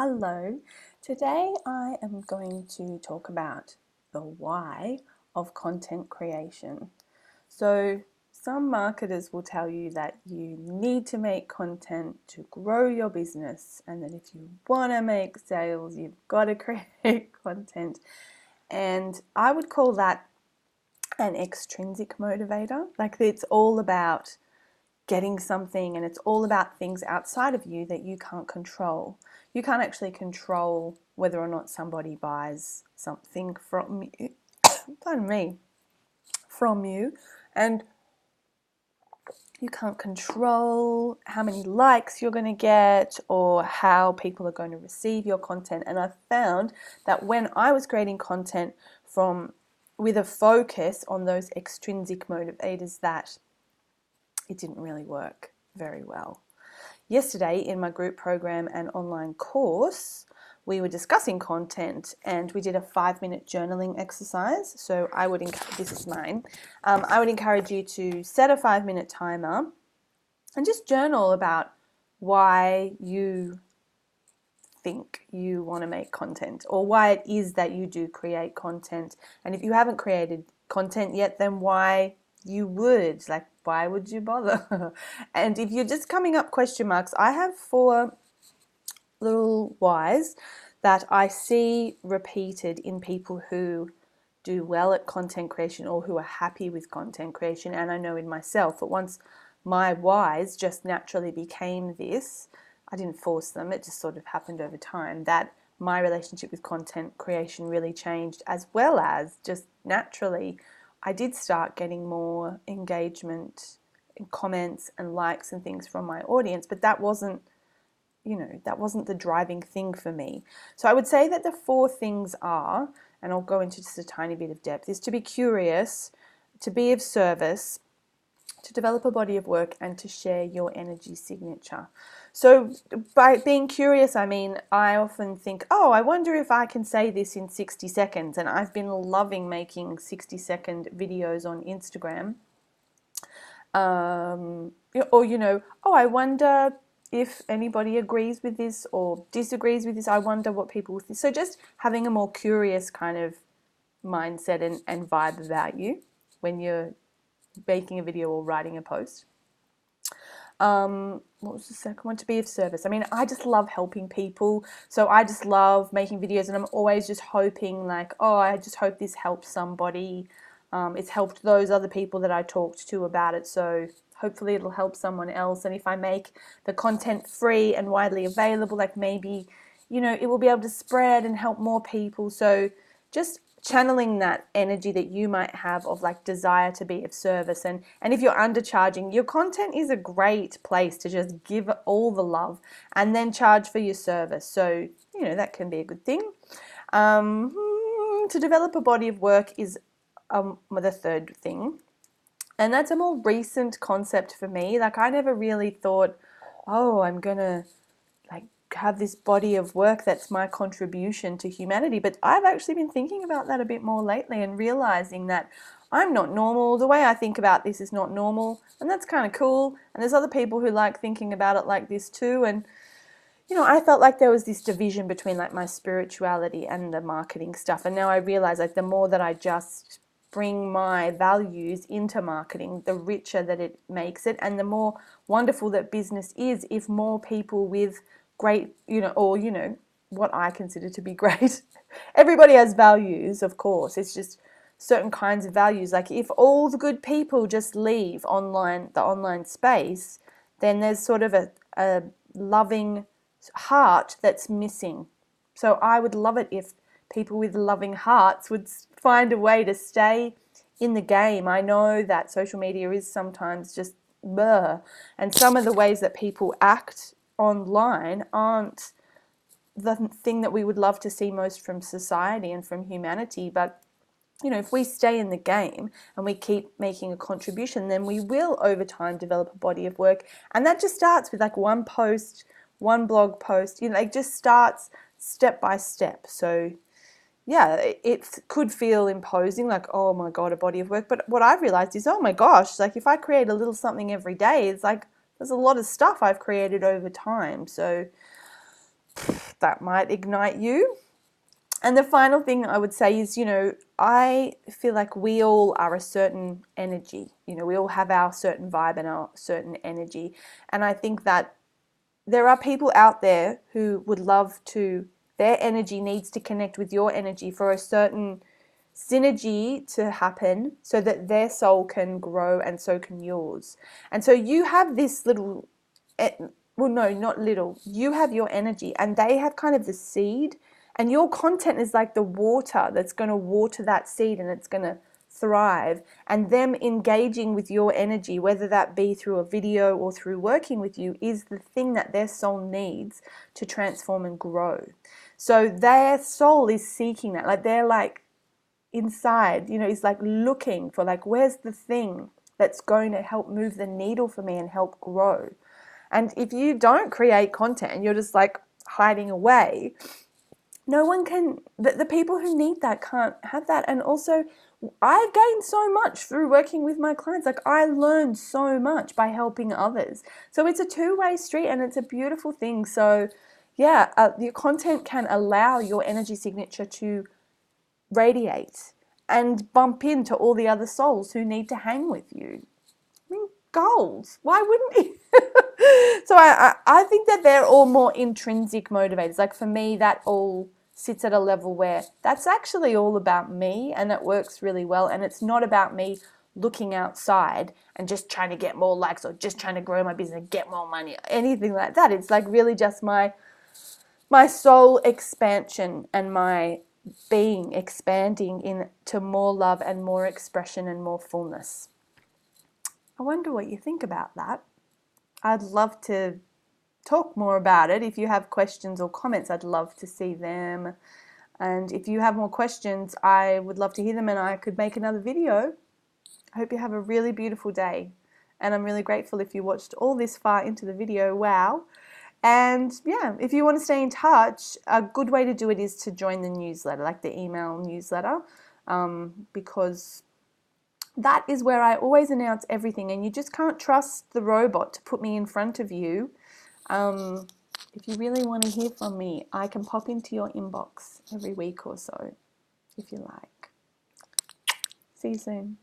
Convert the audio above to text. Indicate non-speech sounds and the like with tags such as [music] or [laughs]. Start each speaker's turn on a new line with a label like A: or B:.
A: Hello, today I am going to talk about the why of content creation. So, some marketers will tell you that you need to make content to grow your business, and that if you want to make sales, you've got to [laughs] create content. And I would call that an extrinsic motivator. Like, it's all about getting something and it's all about things outside of you that you can't control. You can't actually control whether or not somebody buys something from you, [coughs] pardon me, from you, and you can't control how many likes you're going to get or how people are going to receive your content. And I found that when I was creating content from with a focus on those extrinsic motivators that it didn't really work very well. Yesterday, in my group program and online course, we were discussing content and we did a five minute journaling exercise. So, I would this is mine. Um, I would encourage you to set a five minute timer and just journal about why you think you want to make content or why it is that you do create content. And if you haven't created content yet, then why you would. Like, why would you bother? [laughs] and if you're just coming up question marks, I have four little whys that I see repeated in people who do well at content creation or who are happy with content creation. And I know in myself, but once my whys just naturally became this, I didn't force them, it just sort of happened over time that my relationship with content creation really changed, as well as just naturally I did start getting more engagement and comments and likes and things from my audience, but that wasn't, you know, that wasn't the driving thing for me. So I would say that the four things are, and I'll go into just a tiny bit of depth, is to be curious, to be of service, to develop a body of work, and to share your energy signature. So, by being curious, I mean, I often think, oh, I wonder if I can say this in 60 seconds. And I've been loving making 60 second videos on Instagram. Um, or, you know, oh, I wonder if anybody agrees with this or disagrees with this. I wonder what people think. So, just having a more curious kind of mindset and, and vibe about you when you're making a video or writing a post. Um, what was the second one? To be of service. I mean, I just love helping people. So I just love making videos and I'm always just hoping, like, oh, I just hope this helps somebody. Um, it's helped those other people that I talked to about it. So hopefully it'll help someone else. And if I make the content free and widely available, like maybe, you know, it will be able to spread and help more people. So just channeling that energy that you might have of like desire to be of service. And and if you're undercharging your content is a great place to just give all the love and then charge for your service. So you know that can be a good thing. Um, to develop a body of work is um, the third thing. And that's a more recent concept for me. Like i never really thought oh i'm gonna have this body of work that's my contribution to humanity. But I've actually been thinking about that a bit more lately and realizing that I'm not normal. The way I think about this is not normal, and that's kind of cool. And there's other people who like thinking about it like this too. And you know, I felt like there was this division between like my spirituality and the marketing stuff. And now I realize like the more that I just bring my values into marketing, the richer that it makes it, and the more wonderful that business is if more people with great, you know, or, you know, what I consider to be [laughs] great. Everybody has values, of course. It's just certain kinds of values. Like if all the good people just leave online, the online space, then there's sort of a, a loving heart that's missing. So I would love it if people with loving hearts would find a way to stay in the game. I know that social media is sometimes just blur, and some of the ways that people act online aren't the thing that we would love to see most from society and from humanity. But you know, if we stay in the game and we keep making a contribution, then we will over time develop a body of work. And that just starts with like one post, one blog post, you know, it just starts step by step. So yeah, it could feel imposing, like, oh my God, a body of work. But what I've realized is, oh my gosh, like if I create a little something every day, it's like there's a lot of stuff I've created over time. So that might ignite you. And the final thing I would say is, you know, I feel like we all are a certain energy. You know, we all have our certain vibe and our certain energy. And I think that there are people out there who would love to, their energy needs to connect with your energy for a certain synergy to happen so that their soul can grow and so can yours. And so you have this little, well, no, not little, you have your energy and they have kind of the seed and your content is like the water that's going to water that seed and it's going to thrive. And them engaging with your energy, whether that be through a video or through working with you, is the thing that their soul needs to transform and grow. So their soul is seeking that. Like they're like inside, you know, is like looking for like, where's the thing that's going to help move the needle for me and help grow? And if you don't create content you're just like hiding away, no one can the, the people who need that can't have that. And also i've gained so much through working with my clients. Like i learned so much by helping others. So it's a two-way street and it's a beautiful thing. So yeah uh, your content can allow your energy signature to radiate and bump into all the other souls who need to hang with you i mean goals why wouldn't you [laughs] so I, I, I think that they're all more intrinsic motivators like for me that all sits at a level where that's actually all about me and it works really well. And it's not about me looking outside and just trying to get more likes or just trying to grow my business and get more money, anything like that. It's like really just my my soul expansion and my being expanding into more love and more expression and more fullness. I wonder what you think about that. I'd love to talk more about it. If you have questions or comments, I'd love to see them. And if you have more questions, I would love to hear them and I could make another video. I hope you have a really beautiful day. And I'm really grateful if you watched all this far into the video. Wow. And yeah, if you want to stay in touch, a good way to do it is to join the newsletter, like the email newsletter, um, because that is where I always announce everything. And you just can't trust the robot to put me in front of you um, if you really want to hear from me, I can pop into your inbox every week or so if you like. See you soon.